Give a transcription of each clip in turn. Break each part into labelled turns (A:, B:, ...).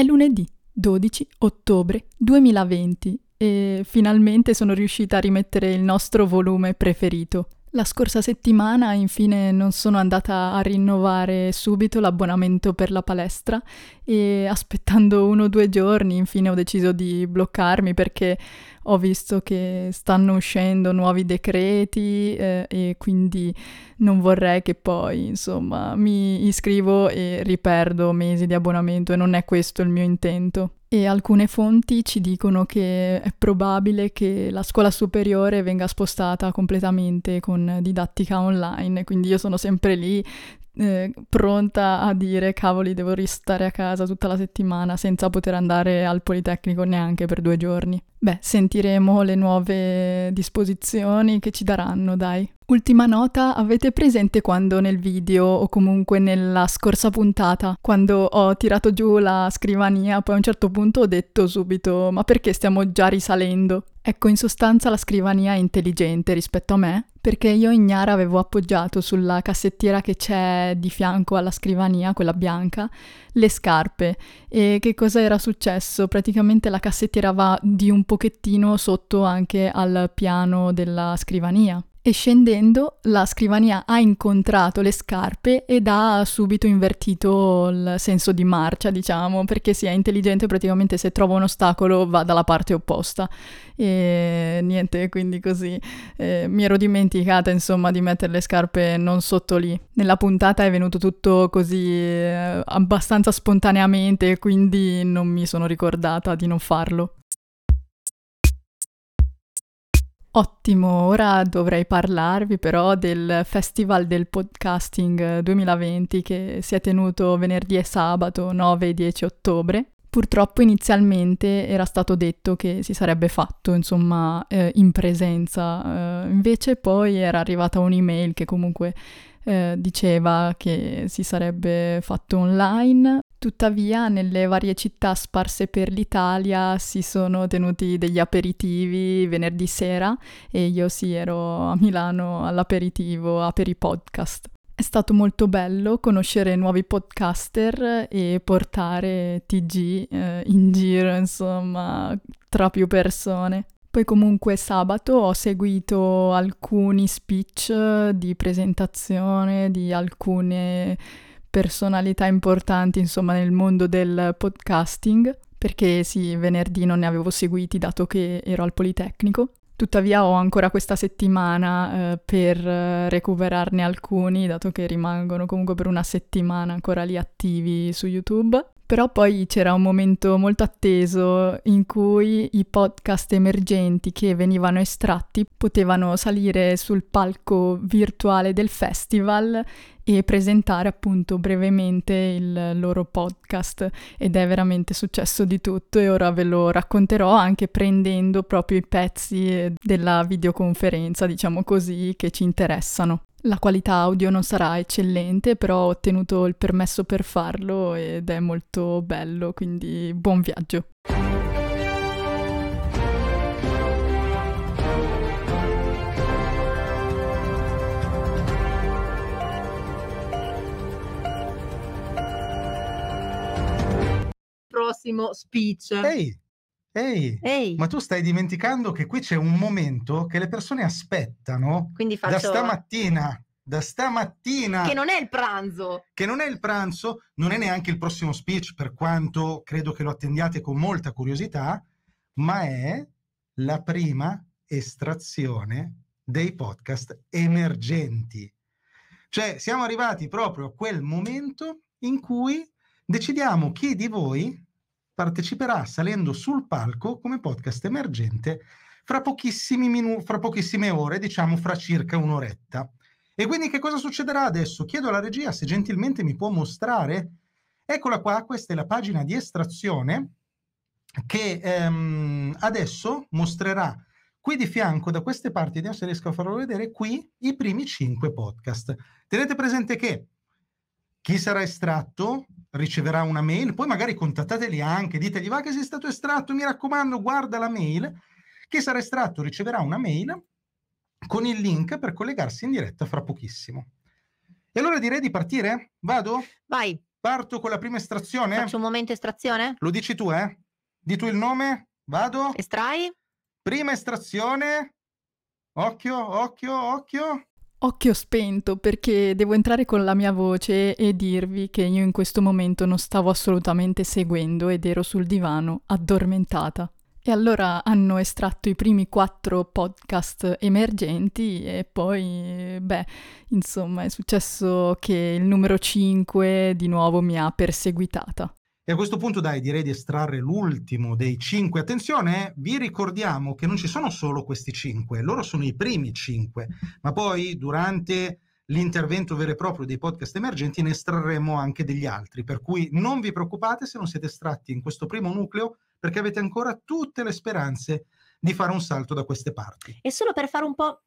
A: È lunedì 12 ottobre 2020 e finalmente sono riuscita a rimettere il nostro volume preferito. La scorsa settimana infine non sono andata a rinnovare subito l'abbonamento per la palestra e aspettando uno o due giorni infine ho deciso di bloccarmi perché ho visto che stanno uscendo nuovi decreti eh, e quindi non vorrei che poi insomma mi iscrivo e riperdo mesi di abbonamento e non è questo il mio intento. E alcune fonti ci dicono che è probabile che la scuola superiore venga spostata completamente con didattica online, quindi io sono sempre lì eh, pronta a dire cavoli devo restare a casa tutta la settimana senza poter andare al Politecnico neanche per due giorni. Beh, sentiremo le nuove disposizioni che ci daranno, dai. Ultima nota, avete presente quando nel video o comunque nella scorsa puntata, quando ho tirato giù la scrivania, poi a un certo punto ho detto subito ma perché stiamo già risalendo? Ecco, in sostanza la scrivania è intelligente rispetto a me, perché io ignara avevo appoggiato sulla cassettiera che c'è di fianco alla scrivania, quella bianca, le scarpe. E che cosa era successo? Praticamente la cassettiera va di un pochettino sotto anche al piano della scrivania e scendendo la scrivania ha incontrato le scarpe ed ha subito invertito il senso di marcia, diciamo, perché si è intelligente praticamente se trova un ostacolo va dalla parte opposta. E niente, quindi così eh, mi ero dimenticata insomma di mettere le scarpe non sotto lì. Nella puntata è venuto tutto così eh, abbastanza spontaneamente, quindi non mi sono ricordata di non farlo. Ottimo, ora dovrei parlarvi però del Festival del Podcasting 2020 che si è tenuto venerdì e sabato 9 e 10 ottobre. Purtroppo inizialmente era stato detto che si sarebbe fatto, insomma, eh, in presenza, eh, invece poi era arrivata un'email che comunque eh, diceva che si sarebbe fatto online Tuttavia, nelle varie città sparse per l'Italia si sono tenuti degli aperitivi venerdì sera e io sì ero a Milano all'aperitivo Aperi Podcast. È stato molto bello conoscere nuovi podcaster e portare TG eh, in giro, insomma, tra più persone. Poi comunque sabato ho seguito alcuni speech di presentazione di alcune personalità importanti, insomma, nel mondo del podcasting, perché sì, venerdì non ne avevo seguiti dato che ero al Politecnico. Tuttavia ho ancora questa settimana eh, per recuperarne alcuni, dato che rimangono comunque per una settimana ancora lì attivi su YouTube. Però poi c'era un momento molto atteso in cui i podcast emergenti che venivano estratti potevano salire sul palco virtuale del festival e presentare appunto brevemente il loro podcast ed è veramente successo di tutto e ora ve lo racconterò anche prendendo proprio i pezzi della videoconferenza, diciamo così, che ci interessano. La qualità audio non sarà eccellente, però ho ottenuto il permesso per farlo ed è molto bello, quindi buon viaggio.
B: Prossimo speech.
C: Ehi, Ehi,
B: Ehi,
C: ma tu stai dimenticando che qui c'è un momento che le persone aspettano
B: quindi
C: da
B: faccio...
C: stamattina, da stamattina,
B: Che non è il pranzo.
C: che non è il pranzo, non è neanche il prossimo speech, per quanto credo che lo attendiate con molta curiosità, ma è la prima estrazione dei podcast emergenti. Cioè, siamo arrivati proprio a quel momento in cui decidiamo chi di voi parteciperà salendo sul palco come podcast emergente fra, pochissimi minu- fra pochissime ore, diciamo fra circa un'oretta. E quindi che cosa succederà adesso? Chiedo alla regia se gentilmente mi può mostrare. Eccola qua, questa è la pagina di estrazione che ehm, adesso mostrerà qui di fianco, da queste parti, vediamo se riesco a farlo vedere, qui i primi cinque podcast. Tenete presente che chi sarà estratto riceverà una mail, poi magari contattateli anche, ditegli va che sei stato estratto, mi raccomando, guarda la mail. Chi sarà estratto riceverà una mail con il link per collegarsi in diretta fra pochissimo. E allora direi di partire? Vado?
B: Vai.
C: Parto con la prima estrazione?
D: Faccio un momento estrazione?
C: Lo dici tu, eh? Di tu il nome? Vado?
D: Estrai?
C: Prima estrazione. Occhio, occhio, occhio.
E: Occhio spento perché devo entrare con la mia voce e dirvi che io in questo momento non stavo assolutamente seguendo ed ero sul divano addormentata. E allora hanno estratto i primi quattro podcast emergenti e poi, beh, insomma, è successo che il numero 5 di nuovo mi ha perseguitata.
C: E a questo punto dai, direi di estrarre l'ultimo dei cinque. Attenzione, vi ricordiamo che non ci sono solo questi cinque, loro sono i primi cinque, ma poi durante l'intervento vero e proprio dei podcast emergenti ne estrarremo anche degli altri, per cui non vi preoccupate se non siete estratti in questo primo nucleo, perché avete ancora tutte le speranze di fare un salto da queste parti.
D: E solo per fare un po'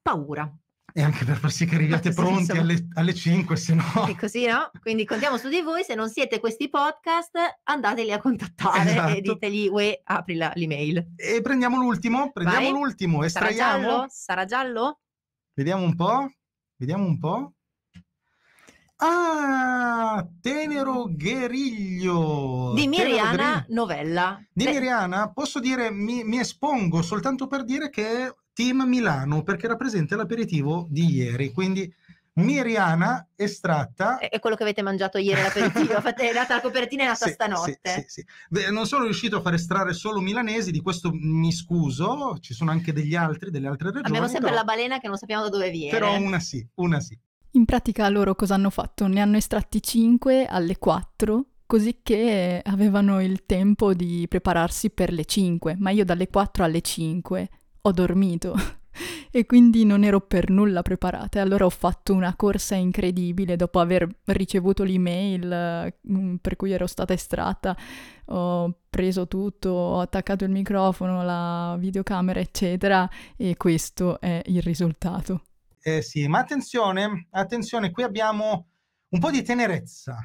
D: paura,
C: e anche per far sì che arriviate pronti alle, alle 5, se no...
D: E così, no? Quindi contiamo su di voi, se non siete questi podcast, andateli a contattare
C: Esatto.
D: e ditegli, uè, apri la- l'email.
C: E prendiamo l'ultimo, prendiamo
D: Vai.
C: l'ultimo,
D: Sarà
C: estraiamo.
D: giallo? Sarà giallo?
C: Vediamo un po', vediamo un po'. Ah, Tenero Gueriglio.
D: Di Miriana. Novella.
C: Di
D: Beh,
C: Miriana, posso dire, mi, mi espongo soltanto per dire che Team Milano, perché rappresenta l'aperitivo di ieri. Quindi Miriana estratta.
D: È quello che avete mangiato ieri l'aperitivo, fate- è nata la copertina è nata
C: Sì,
D: stanotte.
C: sì, sì, sì. Beh, non sono riuscito a far estrarre solo milanesi, di questo mi scuso, ci sono anche degli altri, delle altre regioni.
D: Abbiamo sempre
C: però,
D: la balena che non sappiamo da dove viene.
C: però una sì, una sì.
E: In pratica loro cosa hanno fatto? Ne hanno estratti 5 alle 4, così che avevano il tempo di prepararsi per le 5, ma io dalle 4 alle 5 ho dormito e quindi non ero per nulla preparata e allora ho fatto una corsa incredibile dopo aver ricevuto l'email mm, per cui ero stata estratta, ho preso tutto, ho attaccato il microfono, la videocamera, eccetera e questo è il risultato.
C: Eh sì, ma attenzione, attenzione, qui abbiamo un po' di tenerezza.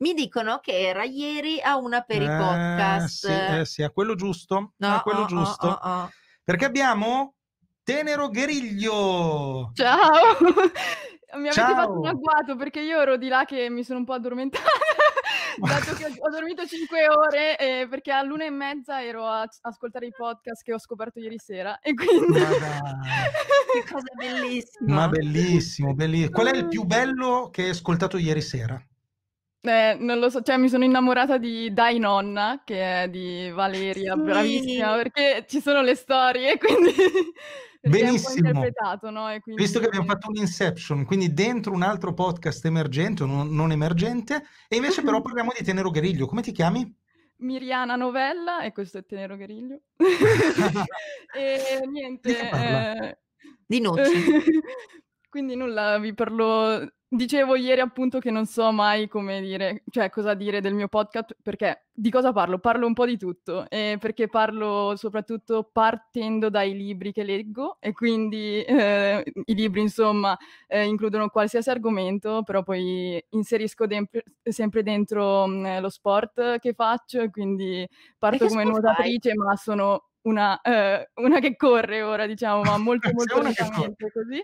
D: Mi dicono che era ieri a una per i
C: Eh,
D: podcast.
C: Sì, eh sì, a quello giusto,
D: No,
C: a quello
D: oh, oh,
C: giusto.
D: oh, oh.
C: Perché abbiamo Tenero Gueriglio.
E: Ciao! Mi avete
C: Ciao.
E: fatto un agguato perché io ero di là che mi sono un po' addormentata, dato che ho, dormito 5 ore e perché all'una e mezza ero a ascoltare i podcast che ho scoperto ieri sera e quindi...
D: Che cosa bellissima.
C: Ma bellissimo, bellissimo. Qual è il più bello che hai ascoltato ieri sera?
E: Eh, non lo so, cioè mi sono innamorata di Dai Nonna, che è di Valeria,
D: Sì.
E: bravissima, perché ci sono le storie, quindi...
C: Benissimo.
E: interpretato, no? E quindi...
C: Visto che abbiamo fatto un Inception, quindi dentro un altro podcast emergente o non, non emergente, e invece però parliamo di Tenero Gueriglio. Come ti chiami?
E: Miriana Novella, e questo è Tenero Gueriglio. e niente...
C: Di
E: eh,
D: Di noci.
E: Quindi nulla, vi parlo. Dicevo ieri appunto che non so mai come dire, cioè cosa dire del mio podcast, perché di cosa parlo? Parlo un po' di tutto, e perché parlo soprattutto partendo dai libri che leggo e quindi eh, i libri insomma eh, includono qualsiasi argomento, però poi inserisco dempr- sempre dentro mh, lo sport che faccio e quindi parto come nuotatrice, ma sono una, eh, una che corre ora, diciamo, ma molto molto lentamente così.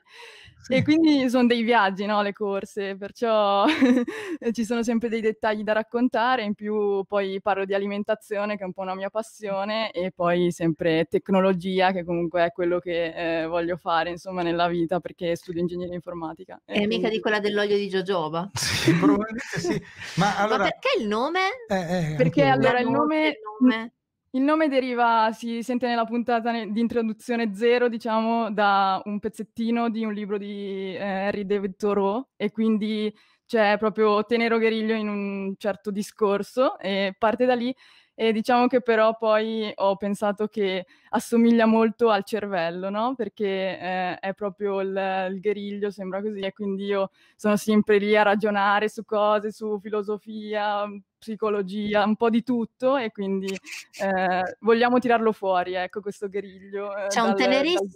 C: Sì.
E: E quindi sono dei viaggi, no, le corse, perciò ci sono sempre dei dettagli da raccontare, in più poi parlo di alimentazione che è un po' una mia passione e poi sempre tecnologia che comunque è quello che eh, voglio fare insomma nella vita perché studio ingegneria informatica.
D: È mica
E: quindi-
D: di quella dell'olio di jojoba.
C: Sì, probabilmente sì. Ma allora...
D: Ma perché il nome?
C: eh, eh,
E: Perché allora il nome-
D: il nome?
E: Il nome deriva, si sente nella puntata ne- di introduzione zero, diciamo, da un pezzettino di un libro di eh, Henry David Thoreau e quindi c'è proprio Tenero Gueriglio in un certo discorso e parte da lì e diciamo che però poi ho pensato che assomiglia molto al cervello, no? Perché eh, è proprio il, il gueriglio, sembra così, e quindi io sono sempre lì a ragionare su cose, su filosofia, psicologia, un po' di tutto e quindi eh, vogliamo tirarlo fuori, ecco, questo gueriglio. eh,
D: C'è un
E: dal- dal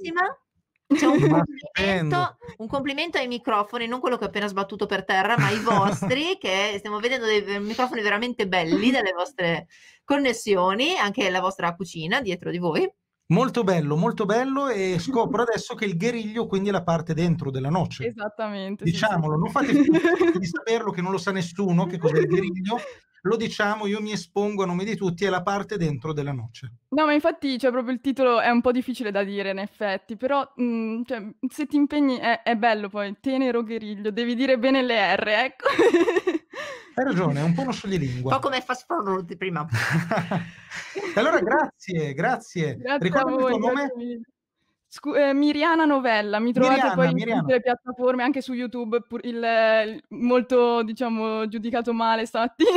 D: C'è un complimento, un complimento ai microfoni, non quello che ho appena sbattuto per terra, ma i vostri, che stiamo vedendo dei microfoni veramente belli delle vostre connessioni, anche la vostra cucina dietro di voi.
C: Molto bello, molto bello e scopro adesso che il guerriglio quindi è la parte dentro della noce.
E: Esattamente.
C: Diciamolo,
E: sì.
C: non fate finta di saperlo che non lo sa nessuno che cos'è il guerriglio. Lo diciamo, io mi espongo a nome di tutti, è la parte dentro della noce.
E: No, ma infatti, cioè, proprio il titolo è un po' difficile da dire in effetti, però, mhmm, cioè, se ti impegni è è bello poi, tenero guerriglio, devi dire bene le R, ecco.
C: Hai ragione, è un po' uno
D: Un
C: scioglilingua.
D: po' come fast forward di prima.
C: Allora grazie, grazie.
E: Grazie
C: Ricordami il tuo nome?
E: Scu ehm, Miriana Novella, mi trovate
C: Miriana,
E: poi in
C: Miriana.
E: tutte le piattaforme, anche su YouTube, pur il il molto, diciamo, giudicato male stamattina.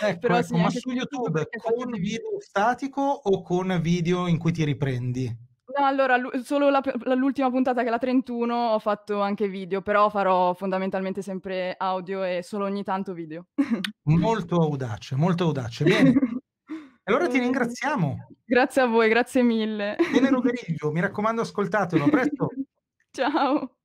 C: Ecco,
E: Però
C: ecco,
E: sì,
C: ma su
E: YouTube
C: con
E: video
C: statico o con video in cui ti riprendi?
E: No, allora lu solo la l'ultima puntata che è la 31 ho fatto anche video, però farò fondamentalmente sempre audio e solo ogni tanto video.
C: Molto audace, molto audace. Bene. E allora ti ringraziamo.
E: Grazie a voi, grazie mille.
C: Tenero Gueriglio, mi raccomando ascoltatelo, a presto.
E: Ciao.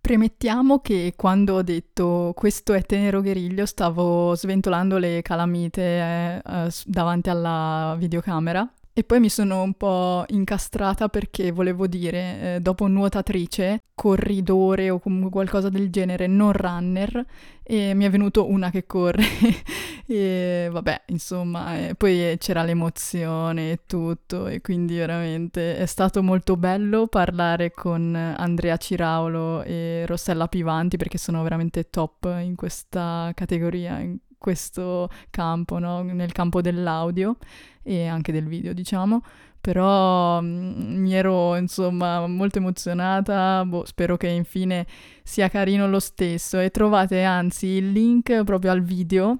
A: Premettiamo che quando ho detto questo è Tenero Gueriglio stavo sventolando le calamite eh, eh, davanti alla videocamera e poi mi sono un po' incastrata perché volevo dire, eh, dopo nuotatrice, corridore o comunque qualcosa del genere, non runner, e mi è venuto una che corre. E vabbè, insomma, e poi c'era l'emozione e tutto e quindi veramente è stato molto bello parlare con Andrea Ciraulo e Rossella Pivanti perché sono veramente top in questa categoria, in questo campo, no? nel campo dell'audio e anche del video, diciamo. Però mm, mi ero insomma molto emozionata, boh, spero che infine sia carino lo stesso e trovate anzi il link proprio al video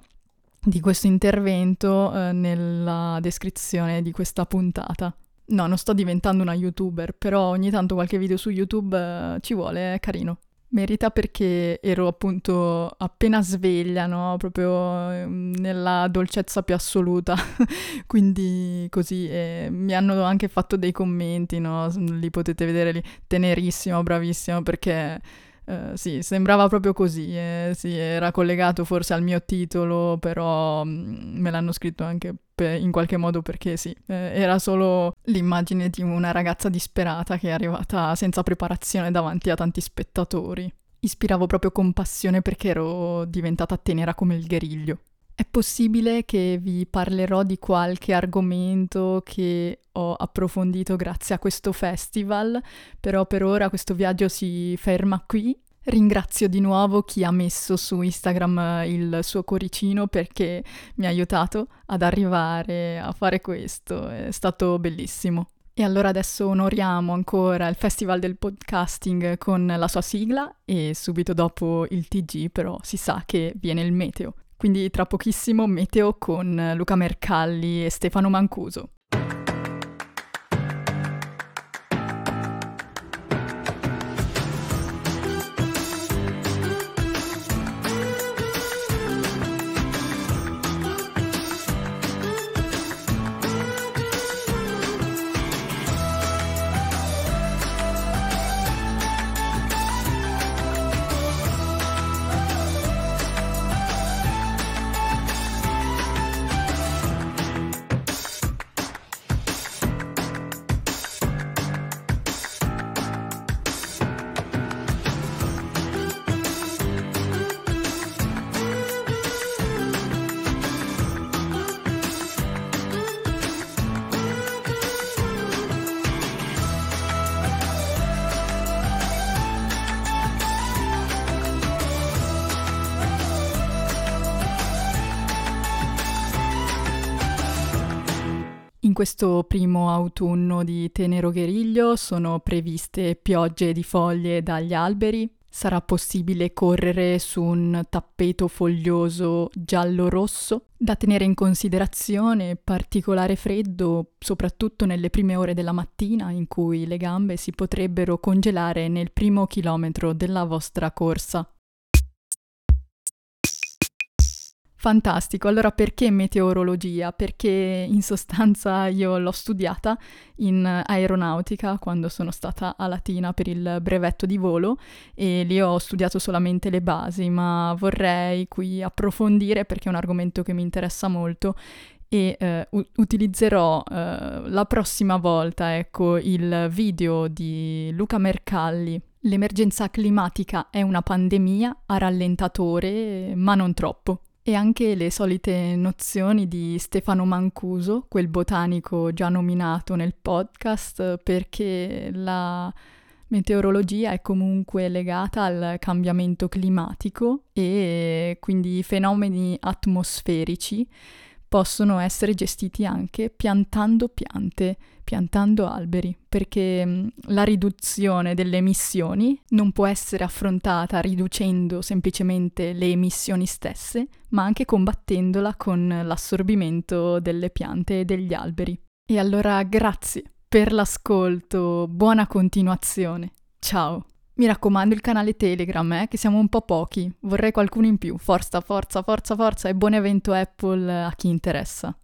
A: di questo intervento eh, nella descrizione di questa puntata. No, non sto diventando una youtuber, però ogni tanto qualche video su YouTube eh, ci vuole, è carino. Merita perché ero appunto appena sveglia, no? Proprio ehm, nella dolcezza più assoluta. Quindi così eh, mi hanno anche fatto dei commenti, no? Li potete vedere lì. Tenerissimo, bravissimo, perché eh, sì, sembrava proprio così. eh, sì, era collegato forse al mio titolo, però mm, me l'hanno scritto anche pe- in qualche modo perché sì, eh, era solo l'immagine di una ragazza disperata che è arrivata senza preparazione davanti a tanti spettatori. Ispiravo proprio compassione perché ero diventata tenera come il guerriglio. È possibile che vi parlerò di qualche argomento che ho approfondito grazie a questo festival, però per ora questo viaggio si ferma qui. Ringrazio di nuovo chi ha messo su Instagram eh, il suo cuoricino perché mi ha aiutato ad arrivare a fare questo, è stato bellissimo. E allora adesso onoriamo ancora il Festival del Podcasting con la sua sigla e subito dopo il TG però si sa che viene il meteo. Quindi tra pochissimo meteo con Luca Mercalli e Stefano Mancuso. Questo primo autunno di Tenero Gueriglio sono previste piogge di foglie dagli alberi. Sarà possibile correre su un tappeto foglioso giallo-rosso. Da tenere in considerazione particolare freddo, soprattutto nelle prime ore della mattina, in cui le gambe si potrebbero congelare nel primo chilometro della vostra corsa. Fantastico, allora perché meteorologia? Perché in sostanza io l'ho studiata in aeronautica quando sono stata a Latina per il brevetto di volo e lì ho studiato solamente le basi, ma vorrei qui approfondire perché è un argomento che mi interessa molto e eh, u- utilizzerò eh, la prossima volta ecco, il video di Luca Mercalli. L'emergenza climatica è una pandemia a rallentatore, ma non troppo. E anche le solite nozioni di Stefano Mancuso, quel botanico già nominato nel podcast, perché la meteorologia è comunque legata al cambiamento climatico e quindi fenomeni atmosferici possono essere gestiti anche piantando piante, piantando alberi, perché mm, la riduzione delle emissioni non può essere affrontata riducendo semplicemente le emissioni stesse, ma anche combattendola con l'assorbimento delle piante e degli alberi. E allora grazie per l'ascolto, buona continuazione. Ciao. Mi raccomando il canale Telegram, eh, che siamo un po' pochi. Vorrei qualcuno in più. Forza, forza, forza, forza e buon evento Apple a chi interessa.